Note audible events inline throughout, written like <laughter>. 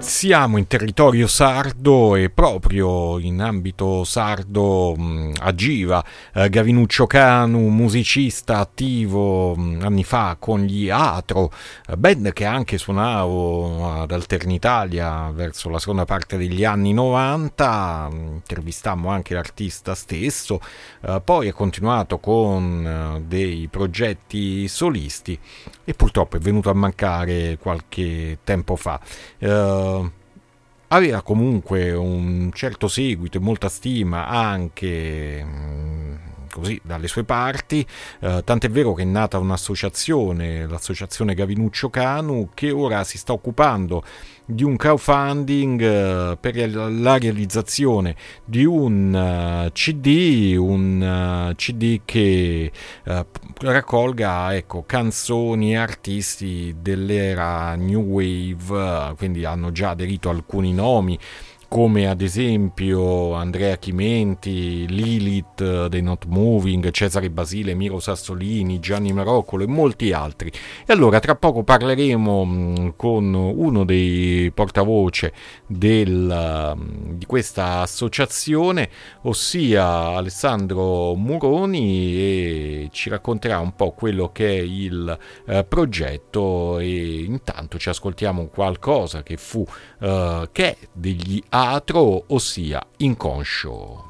Siamo in territorio sardo e proprio in ambito sardo mh, agiva eh, Gavinuccio Canu, musicista attivo mh, anni fa con gli Atro, eh, band che anche suonavo ad Alternitalia verso la seconda parte degli anni 90, intervistammo anche l'artista stesso, eh, poi ha continuato con eh, dei progetti solisti e purtroppo è venuto a mancare qualche tempo fa. Uh, aveva comunque un certo seguito e molta stima anche mm, così dalle sue parti, eh, tant'è vero che è nata un'associazione, l'associazione Gavinuccio Canu, che ora si sta occupando di un crowdfunding uh, per la realizzazione di un eh, CD, un uh, CD che raccolga ecco, canzoni e artisti dell'era New Wave, quindi hanno già aderito alcuni nomi come ad esempio Andrea Chimenti, Lilith eh, dei Not Moving, Cesare Basile, Miro Sassolini, Gianni Maroccolo e molti altri. E allora tra poco parleremo mm, con uno dei portavoce del, mm, di questa associazione, ossia Alessandro Muroni, e ci racconterà un po' quello che è il eh, progetto e intanto ci ascoltiamo qualcosa che fu eh, che degli atro, ossia inconscio.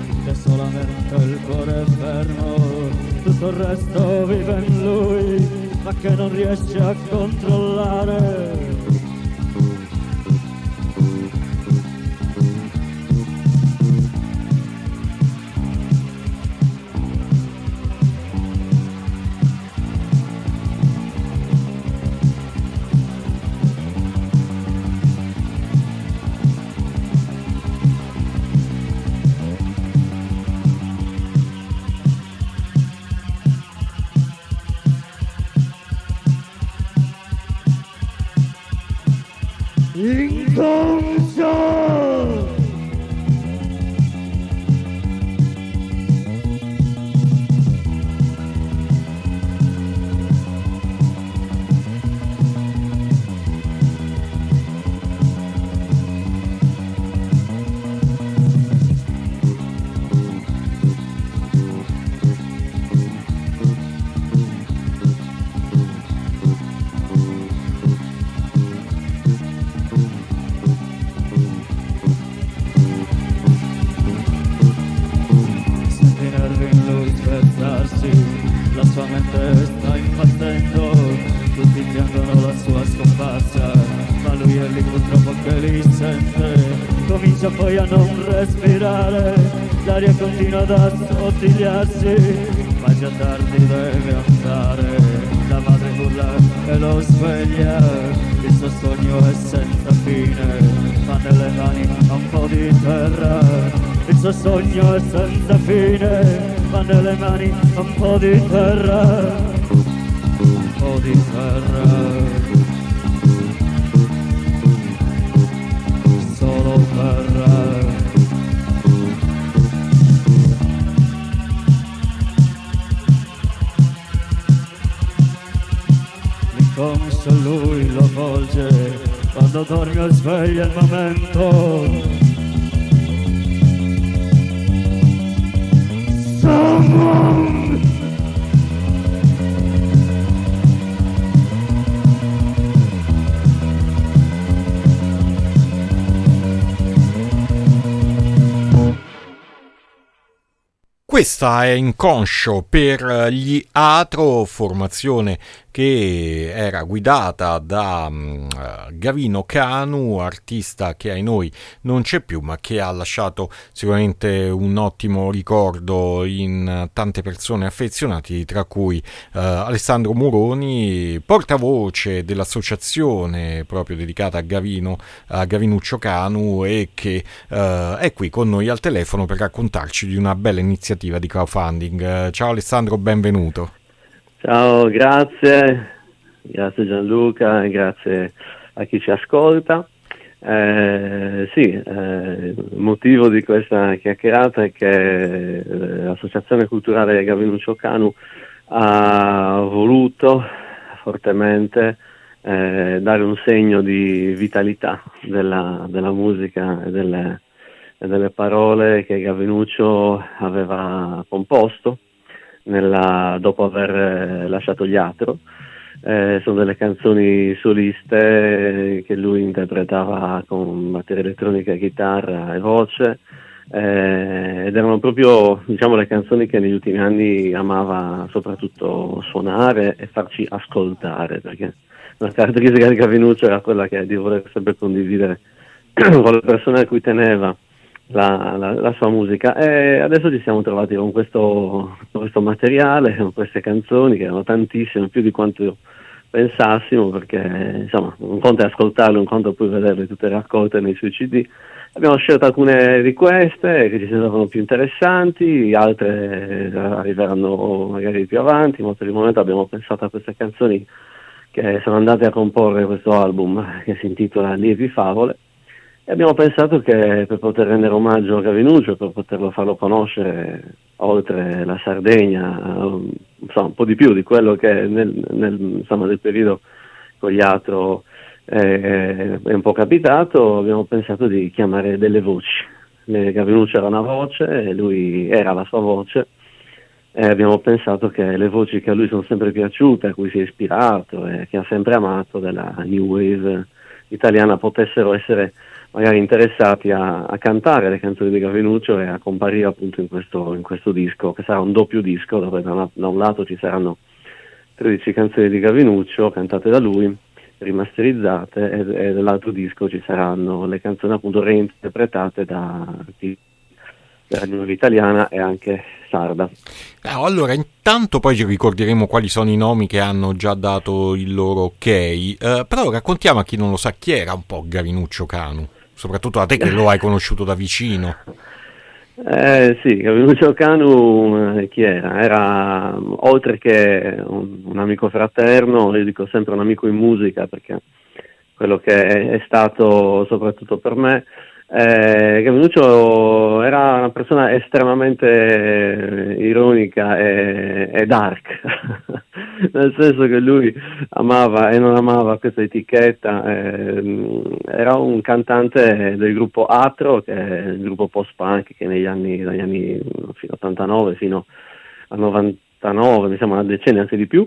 che solamente il cuore fermo, tutto il resto vive in lui, ma che non riesce a controllare poi a non respirare. L'aria continua ad assottigliarsi. Ma già tardi deve andare. La madre urla e lo sveglia. Il suo sogno è senza fine. Ma nelle mani un po' di terra. Il suo sogno è senza fine. Ma nelle mani un po' di terra. Un po' di terra l'inconscio lui lo volge quando dorme o sveglia il momento. Someone Questa è Inconscio per gli Atro, formazione che era guidata da um, Gavino Canu, artista che ai noi non c'è più, ma che ha lasciato sicuramente un ottimo ricordo in tante persone affezionate, tra cui uh, Alessandro Muroni, portavoce dell'associazione proprio dedicata a Gavino, a Gavinuccio Canu e che uh, è qui con noi al telefono per raccontarci di una bella iniziativa di crowdfunding. Ciao Alessandro, benvenuto. Ciao, grazie, grazie Gianluca, grazie a chi ci ascolta. Eh, sì, eh, il motivo di questa chiacchierata è che eh, l'Associazione Culturale Gavinuccio Canu ha voluto fortemente eh, dare un segno di vitalità della, della musica e delle, e delle parole che Gavinuccio aveva composto nella, dopo aver eh, lasciato gli Atro. Eh, sono delle canzoni soliste che lui interpretava con batteria elettronica, chitarra e voce eh, ed erano proprio diciamo, le canzoni che negli ultimi anni amava soprattutto suonare e farci ascoltare perché una caratteristica di Cavinuccio era quella che di voler sempre condividere <clears throat> con le persone a cui teneva la, la, la, sua musica e adesso ci siamo trovati con questo, questo, materiale, con queste canzoni che erano tantissime, più di quanto pensassimo perché insomma un conto è ascoltarle, un conto è poi vederle tutte raccolte nei suoi CD. Abbiamo scelto alcune di queste che ci sembravano più interessanti, altre arriveranno magari più avanti, ma per il momento abbiamo pensato a queste canzoni che sono andate a comporre questo album che si intitola Lievi Favole abbiamo pensato che per poter rendere omaggio a Gavinuccio, per poterlo farlo conoscere oltre la Sardegna, insomma, un po' di più di quello che nel, nel, insomma, nel periodo cogliato eh, è un po' capitato, abbiamo pensato di chiamare delle voci. Gavinuccio era una voce lui era la sua voce e abbiamo pensato che le voci che a lui sono sempre piaciute, a cui si è ispirato e che ha sempre amato della New Wave italiana potessero essere magari interessati a, a, cantare le canzoni di Gavinuccio e a comparire appunto in questo, in questo disco, che sarà un doppio disco dove da, una, da, un lato ci saranno 13 canzoni di Gavinuccio cantate da lui, rimasterizzate, e, e dall'altro disco ci saranno le canzoni appunto reinterpretate da della lingua italiana e anche sarda. Eh, allora, intanto poi ci ricorderemo quali sono i nomi che hanno già dato il loro ok, eh, però raccontiamo a chi non lo sa chi era un po' Gavinuccio Canu soprattutto a te che lo hai conosciuto da vicino. Eh, sì, Gabriele Canu eh, chi era? Era oltre che un, un, amico fraterno, io dico sempre un amico in musica perché quello che è, è stato soprattutto per me, eh, Gavinuccio era una persona estremamente eh, ironica e, e dark, <laughs> nel senso che lui amava e non amava questa etichetta, eh, era un cantante del gruppo Atro, che è il gruppo post-punk che negli anni, dagli anni fino 89 fino al 99, mi sembra una decennio anche di più,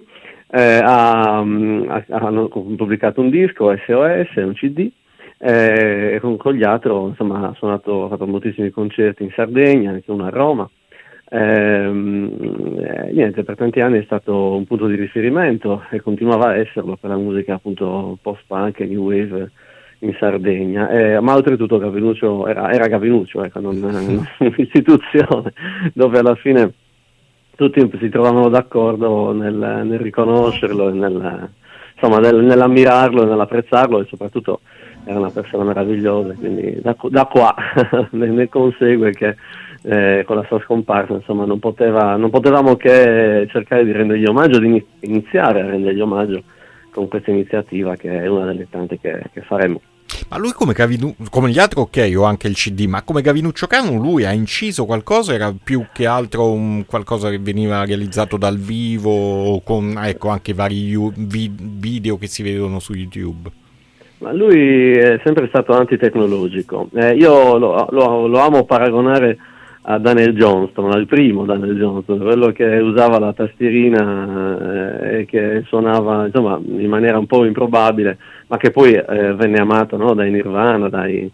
eh, ha, ha, hanno pubblicato un disco, SOS, un CD, eh, con Cogliatro insomma, ha suonato, ha fatto moltissimi concerti in Sardegna, anche uno a Roma. Ehm, eh, niente, per tanti anni è stato un punto di riferimento e continuava a esserlo per la musica appunto post-punk e new wave in Sardegna, eh, ma oltretutto Gavinuccio era, era Gavinuccio, ecco, non, <laughs> un'istituzione dove alla fine tutti si trovavano d'accordo nel, nel riconoscerlo, nel, insomma, nel, nell'ammirarlo, nell'apprezzarlo e soprattutto era una persona meravigliosa, quindi da, da qua <laughs> ne consegue che eh, con la sua scomparsa insomma, non, poteva, non, potevamo che cercare di rendergli omaggio, di iniziare a rendergli omaggio con questa iniziativa che è una delle tante che, che faremo. Ma lui come, Gavinu- come gli altri ok, ho anche il CD, ma come Gavinuccio Cano lui ha inciso qualcosa, era più che altro un qualcosa che veniva realizzato dal vivo, con ecco, anche vari video che si vedono su YouTube? Ma lui è sempre stato antitecnologico. Eh, io lo, lo, lo, amo paragonare a Daniel Johnston, al primo Daniel Johnston, quello che usava la tastierina eh, e che suonava insomma, in maniera un po' improbabile, ma che poi eh, venne amato no? dai Nirvana, dai,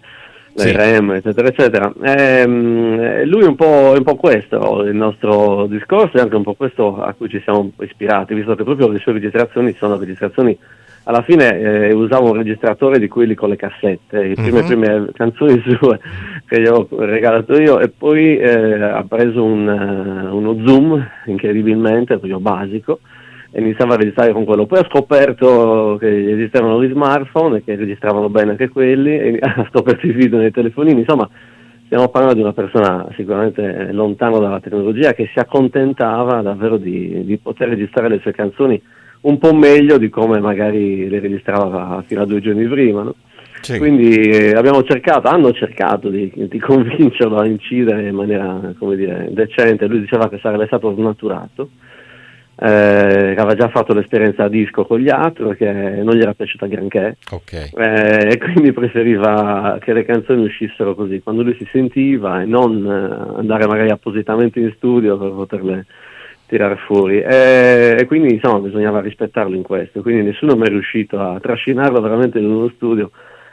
dai sì. Rem, eccetera, eccetera. E, um, lui è un, po', è un po' questo il nostro discorso e anche un po' questo a cui ci siamo ispirati, visto che proprio le sue registrazioni sono registrazioni alla fine eh, usavo un registratore di quelli con le cassette, le prime, mm-hmm. prime canzoni <laughs> sue che gli ho regalato io e poi eh, ha preso un, uh, uno zoom incredibilmente, proprio basico, e iniziava a registrare con quello. Poi ho scoperto che esistevano gli smartphone e che registravano bene anche quelli, e <laughs> ha scoperto i video nei telefonini, insomma stiamo parlando di una persona sicuramente lontana dalla tecnologia che si accontentava davvero di, di poter registrare le sue canzoni un po' meglio di come magari le registrava fino a due giorni prima. No? Sì. Quindi eh, abbiamo cercato, hanno cercato di, di, convincerlo a incidere in maniera come dire, decente. Lui diceva che sarebbe stato snaturato, eh, aveva già fatto l'esperienza a disco con gli altri, che non gli era piaciuta granché, okay. eh, e quindi preferiva che le canzoni uscissero così, quando lui si sentiva, e non eh, andare magari appositamente in studio per poterle tirare fuori e, e, quindi insomma bisognava rispettarlo in questo, quindi nessuno è mai riuscito a trascinarlo veramente in uno studio.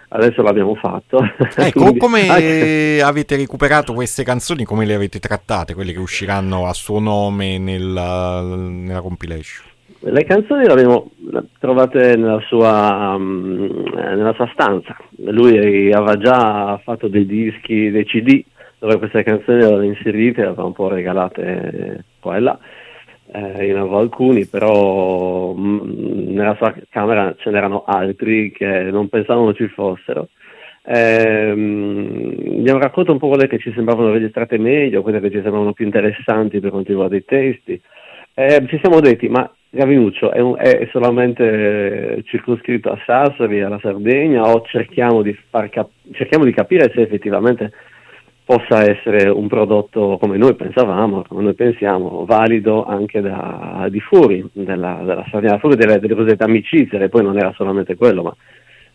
Adesso l'abbiamo fatto. <laughs> Ecco, quindi, come anche... avete recuperato queste canzoni? Come le avete trattate? Quelle che usciranno a suo nome nella, nella compilation? Le canzoni le abbiamo trovate nella sua, um, nella sua stanza. Lui aveva già fatto dei dischi, dei CD dove queste canzoni le aveva inserite, le aveva un po' regalate qua e là eh, in avevo alcuni, però mh, mm, nella sua camera ce n'erano altri che non pensavano ci fossero. Eh, abbiamo raccontato un po' quelle che ci sembravano registrate meglio, quelle che ci sembravano più interessanti per quanto riguarda i testi. Eh, ci siamo detti, ma Gavinuccio è, un, è, solamente circoscritto a Sassari, alla Sardegna, o cerchiamo di, cap- cerchiamo di capire se effettivamente possa essere un prodotto come noi pensavamo, come noi pensiamo, valido anche da, di fuori della, della Sardegna, fuori delle, delle cosiddette amicizie, e poi non era solamente quello, ma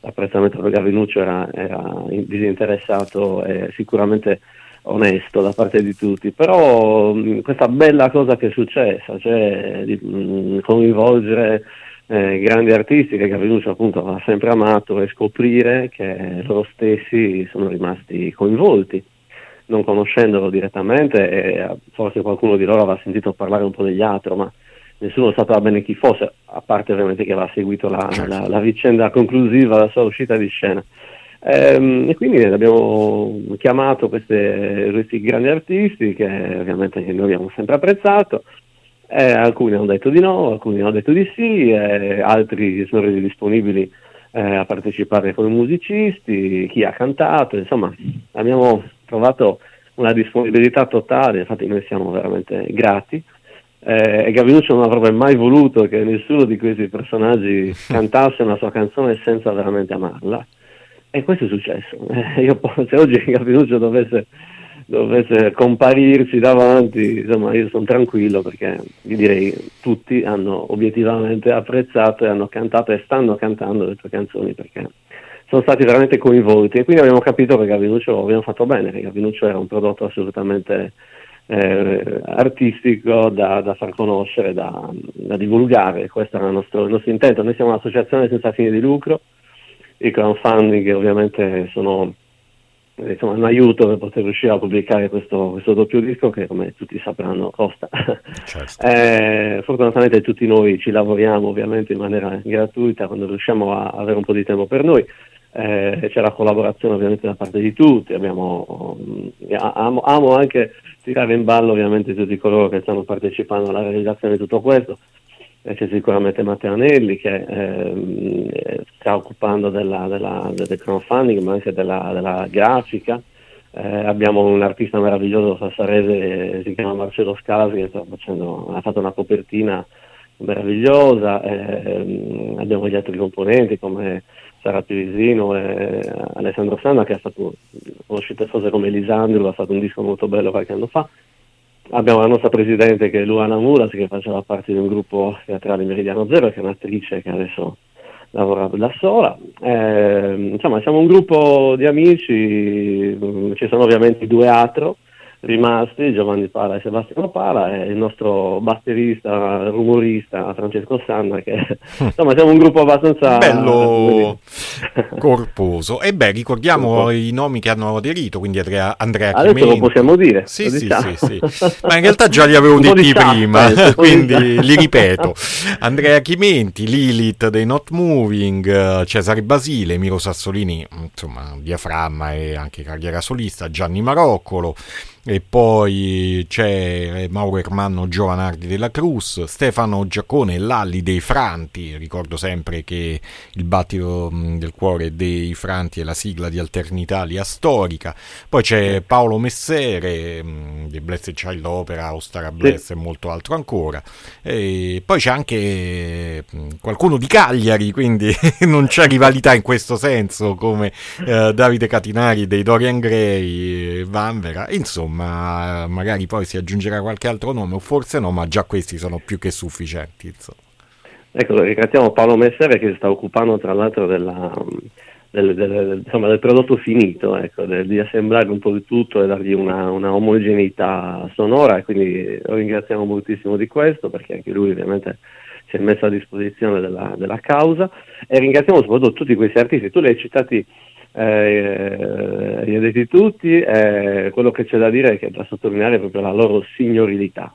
l'apprezzamento per Gavinuccio era, era disinteressato e sicuramente onesto da parte di tutti, però mh, questa bella cosa che è successa, cioè di mh, coinvolgere eh, grandi artisti che Gavinuccio appunto ha sempre amato e scoprire che loro stessi sono rimasti coinvolti non conoscendolo direttamente e forse qualcuno di loro aveva sentito parlare un po' degli altri, ma nessuno sapeva bene chi fosse, a parte ovviamente che aveva seguito la, certo. la, la vicenda conclusiva, la sua uscita di scena. Ehm, e quindi abbiamo chiamato queste, questi grandi artisti che ovviamente noi abbiamo sempre apprezzato, eh, alcuni hanno detto di no, alcuni hanno detto di sì, eh, altri sono resi disponibili eh, a partecipare come musicisti, chi ha cantato, insomma abbiamo trovato una disponibilità totale, infatti noi siamo veramente grati. Eh, e Gavinuccio non avrebbe mai voluto che nessuno di questi personaggi <laughs> cantasse una sua canzone senza veramente amarla. E questo è successo. Eh, io, se oggi Gavinuccio dovesse, dovesse, comparirci davanti, insomma, io sono tranquillo perché vi direi tutti hanno obiettivamente apprezzato e hanno cantato e stanno cantando le tue canzoni perché sono stati veramente coinvolti e quindi abbiamo capito che Gavinuccio abbiamo fatto bene, che Gavinuccio era un prodotto assolutamente eh, artistico da, da, far conoscere, da, da divulgare, questo era il nostro, il nostro, intento. Noi siamo un'associazione senza fine di lucro, i crowdfunding ovviamente sono insomma, un aiuto per poter riuscire a pubblicare questo, questo doppio disco che come tutti sapranno costa. Certo. <laughs> eh, fortunatamente tutti noi ci lavoriamo ovviamente in maniera gratuita quando riusciamo a avere un po' di tempo per noi eh, c'è la collaborazione ovviamente da parte di tutti, Abbiamo, mm, amo, amo, anche tirare in ballo ovviamente tutti coloro che stanno partecipando alla realizzazione di tutto questo, eh, c'è sicuramente Matteo Anelli che ehm, eh, sta occupando della, della, del crowdfunding ma anche della, della grafica, eh, abbiamo un artista meraviglioso sassarese, si chiama Marcello Scalasi, che facendo, ha fatto una copertina meravigliosa, eh, abbiamo gli altri componenti come Sara Pirisino e Alessandro Sanna che ha fatto, conosciute cose come Elisandro, ha fatto un disco molto bello qualche anno fa. Abbiamo la nostra presidente che è Luana Muras che faceva parte di un gruppo teatrale Meridiano Zero, che è un'attrice che adesso lavora da sola. Eh, insomma, siamo un gruppo di amici, ci sono ovviamente due atro rimasti, Giovanni Pala e Sebastiano Pala, e il nostro batterista, rumorista Francesco Sanna, che <laughs> insomma siamo un gruppo abbastanza bello corposo. E beh, ricordiamo i nomi che hanno aderito, quindi Andrea, Andrea Adesso Chimenti. lo possiamo dire. Sì, sì, sì, sì, Ma in realtà già li avevo <laughs> detti prima, <laughs> quindi li ripeto. Andrea Chimenti, Lilith dei Not Moving, Cesare Basile, Miro Sassolini, insomma, diaframma e anche carriera solista, Gianni Maroccolo, e poi c'è Mauro Ermanno Giovanardi della Cruz, Stefano Giaccone Lalli dei Franti, ricordo sempre che il battito del cuore dei Franti è la sigla di Alternitalia storica, poi c'è Paolo Messere di Blessed Child Opera, Ostara Bless e molto altro ancora, e poi c'è anche qualcuno di Cagliari, quindi <laughs> non c'è rivalità in questo senso come eh, Davide Catinari dei Dorian Gray, Vanvera, insomma, magari poi si aggiungerà qualche altro nome, o forse no, ma già questi sono più che sufficienti. Insomma. Ecco, ringraziamo Paolo Messere che si sta occupando tra l'altro della, del, del, insomma, del, prodotto finito, ecco, del, di assemblare un po' di tutto e dargli una, una, omogeneità sonora e quindi lo ringraziamo moltissimo di questo perché anche lui ovviamente si è messo a disposizione della, della causa. E ringraziamo soprattutto tutti questi artisti, tu li hai citati eh, li detti tutti, eh, quello che c'è da dire è che da sottolineare è proprio la loro signorilità,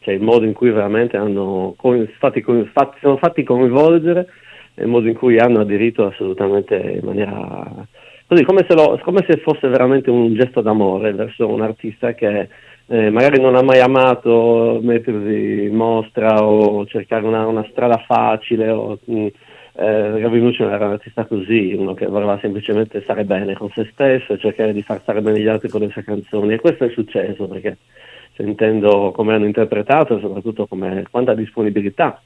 cioè il modo in cui veramente hanno fatti, fatti, sono fatti coinvolgere e il modo in cui hanno aderito assolutamente in maniera così, come se, lo, come se fosse veramente un gesto d'amore verso un artista che eh, magari non ha mai amato mettersi in mostra o cercare una, una strada facile o, mh, mm, eh, Gavinucci era un artista così, uno che voleva semplicemente stare bene con se stesso e cercare di far stare bene gli altri con le sue canzoni. E questo è successo perché sentendo come hanno interpretato e soprattutto come, quanta disponibilità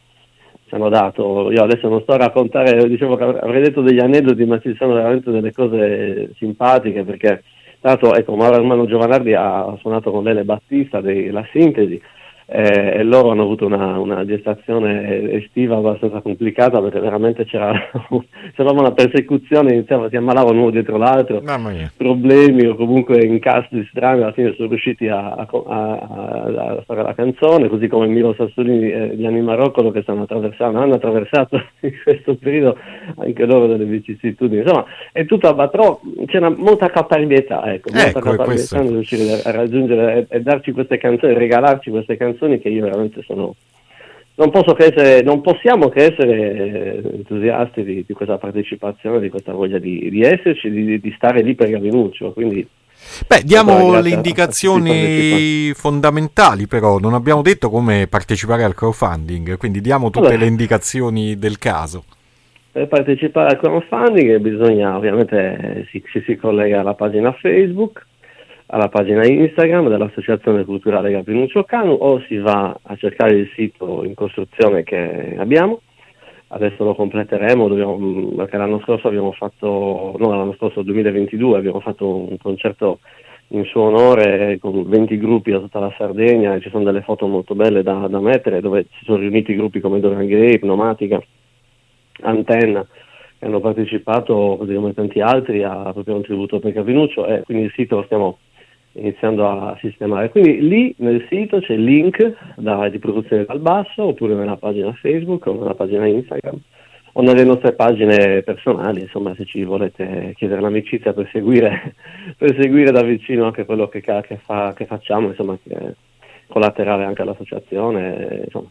ci hanno dato. Io adesso non sto a raccontare, dicevo che avrei detto degli aneddoti, ma ci sono veramente delle cose simpatiche perché l'altro ecco, Mauro Armano Giovanardi ha suonato con Lele Battista della Sintesi eh, e loro hanno avuto una, una, gestazione estiva abbastanza complicata perché veramente c'era, <laughs> c'era una persecuzione, iniziava, si ammalavano uno dietro l'altro, problemi o comunque incastri strani, alla fine sono riusciti a, a, a, a fare la canzone, così come Milo Sassolini e Gianni Maroccolo che stanno attraversando, hanno attraversato <laughs> in questo periodo anche loro delle vicissitudini, insomma è tutto abbatrò, c'era molta caparbietà, ecco, molta ecco, caparbietà nel riuscire a raggiungere e, e darci queste canzoni, regalarci queste canzoni canzoni che io veramente sono... Non, che essere, non possiamo che essere entusiasti di, di, questa partecipazione, di questa voglia di, di esserci, di, di, stare lì per Gavinuccio. Quindi Beh, diamo le indicazioni fondamentali però, non abbiamo detto come partecipare al crowdfunding, quindi diamo tutte allora, le indicazioni del caso. Per partecipare al crowdfunding bisogna ovviamente si, si, si collega alla pagina Facebook, alla pagina Instagram dell'Associazione Culturale Gabrinuccio Canu o si va a cercare il sito in costruzione che abbiamo. Adesso lo completeremo dobbiamo, mm, perché l'anno scorso abbiamo fatto, no l'anno scorso 2022 abbiamo fatto un concerto in suo onore con 20 gruppi da tutta la Sardegna e ci sono delle foto molto belle da, da mettere dove si sono riuniti gruppi come Doran Gray, Pneumatica, Antenna che hanno partecipato così come tanti altri a proprio un tributo per Capinuccio e quindi il sito lo stiamo iniziando a sistemare. Quindi lì nel sito c'è il link da, di produzione dal basso oppure nella pagina Facebook o nella pagina Instagram o nelle nostre pagine personali, insomma se ci volete chiedere l'amicizia per seguire, <laughs> per seguire da vicino anche quello che, che, fa, che facciamo, insomma che è collaterale anche all'associazione. Insomma.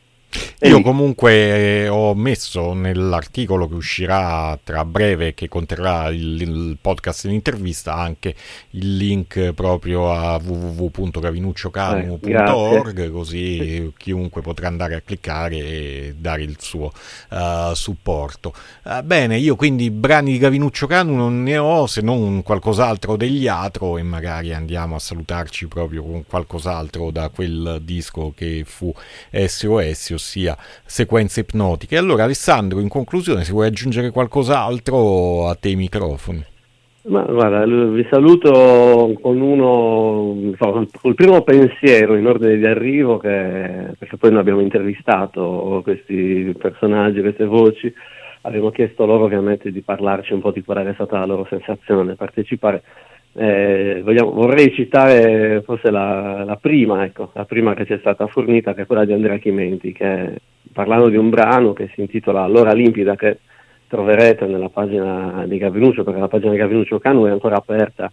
Io comunque eh, ho messo nell'articolo che uscirà tra breve, che conterrà il, il podcast in intervista, anche il link proprio a www.gavinucciocanu.org, eh, così chiunque potrà andare a cliccare e dare il suo uh, supporto. Uh, bene, io quindi brani di Gavinuccio Canu non ne ho, se non qualcos'altro degli altro e magari andiamo a salutarci proprio con qualcos'altro da quel disco che fu SOS, ossia sia sequenze ipnotiche. Allora Alessandro, in conclusione, se vuoi aggiungere qualcos'altro a te i microfoni. Ma guarda, vi saluto con uno, col primo pensiero in ordine di arrivo, che, perché poi noi abbiamo intervistato questi personaggi, queste voci, abbiamo chiesto loro ovviamente di parlarci un po' di qual era stata la loro sensazione partecipare eh, vogliamo, vorrei citare forse la, la, prima, ecco, la prima che ci è stata fornita, che è quella di Andrea Chimenti, che parlando di un brano che si intitola L'ora limpida, che troverete nella pagina di Gavinuccio, perché la pagina di Gavinuccio Canu è ancora aperta,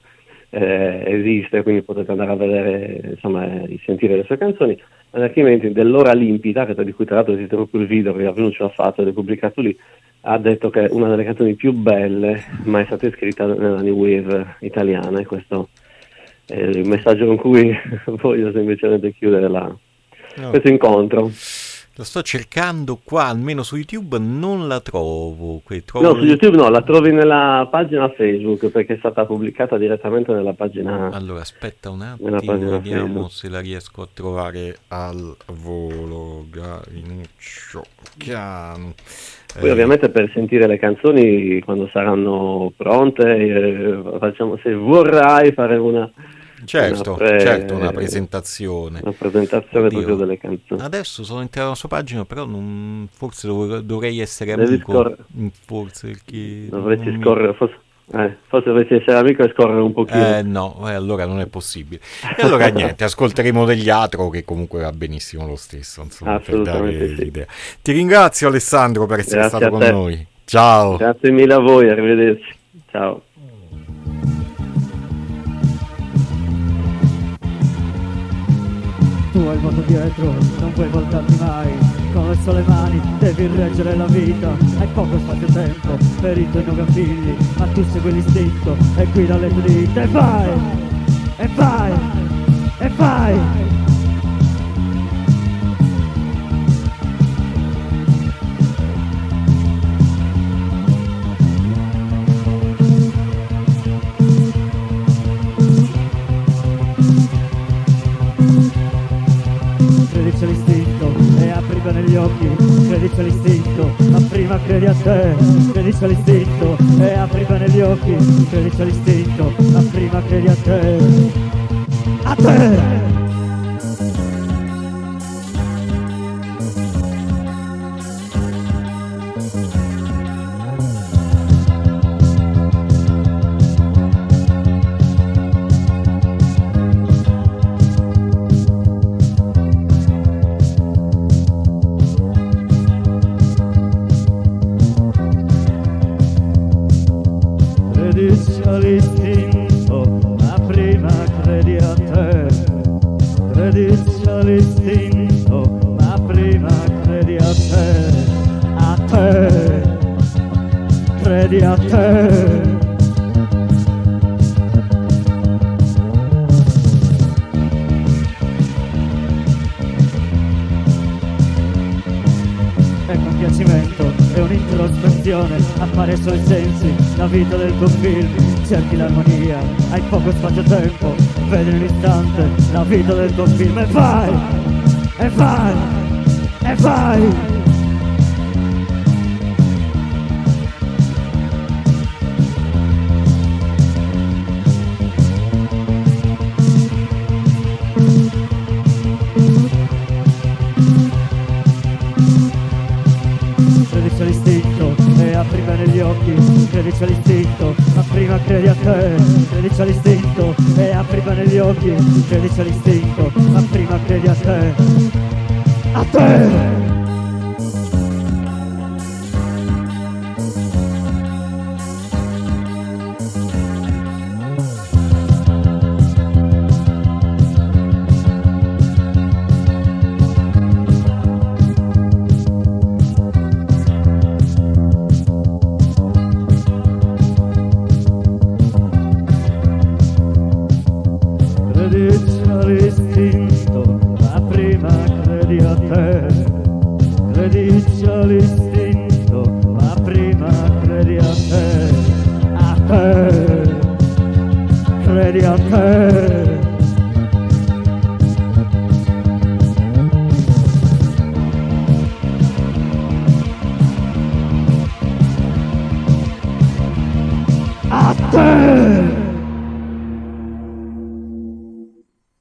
eh, esiste, quindi potete andare a vedere, insomma, e sentire le sue canzoni. Andrea Chimenti dell'ora limpida, di cui tra l'altro esiste proprio il video che Gavinuccio ha fatto ed è pubblicato lì, ha detto che è una delle canzoni più belle mai state scritte nella New Wave italiana e questo è il messaggio con cui <laughs> voglio semplicemente chiudere la, no. questo incontro. Lo sto cercando qua, almeno su YouTube non la trovo. trovo. No, su YouTube no, la trovi nella pagina Facebook perché è stata pubblicata direttamente nella pagina. Allora aspetta un attimo, vediamo Facebook. se la riesco a trovare al volo. Gavinuccio Chiano. Poi eh. ovviamente per sentire le canzoni quando saranno pronte, eh, facciamo, se vorrai fare una Certo, una pre... certo, una presentazione. Una presentazione Oddio. proprio delle canzoni. Adesso sono entrato nella sua pagina, però non, forse dov- dovrei essere Devi amico. Scor- forse perché... Dovresti mi... scorrere, forse, eh, forse dovresti essere amico e scorrere un pochino. Eh no, eh, allora non è possibile. E allora <laughs> niente, ascolteremo degli altro che comunque va benissimo lo stesso, insomma, per dare sì. l'idea. Ti ringrazio Alessandro per essere Grazie stato con noi. Ciao. Grazie mille a voi, arrivederci. Ciao. Hai volto dietro, non puoi voltarti mai. Con le mani devi reggere la vita. Hai poco spazio tempo per i tuoi nuovi figli Ma tu segui l'istinto e guida le tue dita E vai, e vai, e vai c'è l'istinto, e apri bene gli occhi, c'è l'istinto, ma prima credi a te, a te! Vita del tuo film cerchi l'armonia hai poco spazio tempo vedi un istante la vita del tuo film e vai e vai e vai c'è l'istinto, ma prima credi a te, credi c'è l'istinto, e apri bene gli occhi, credi c'è l'istinto, ma prima credi a te, a te!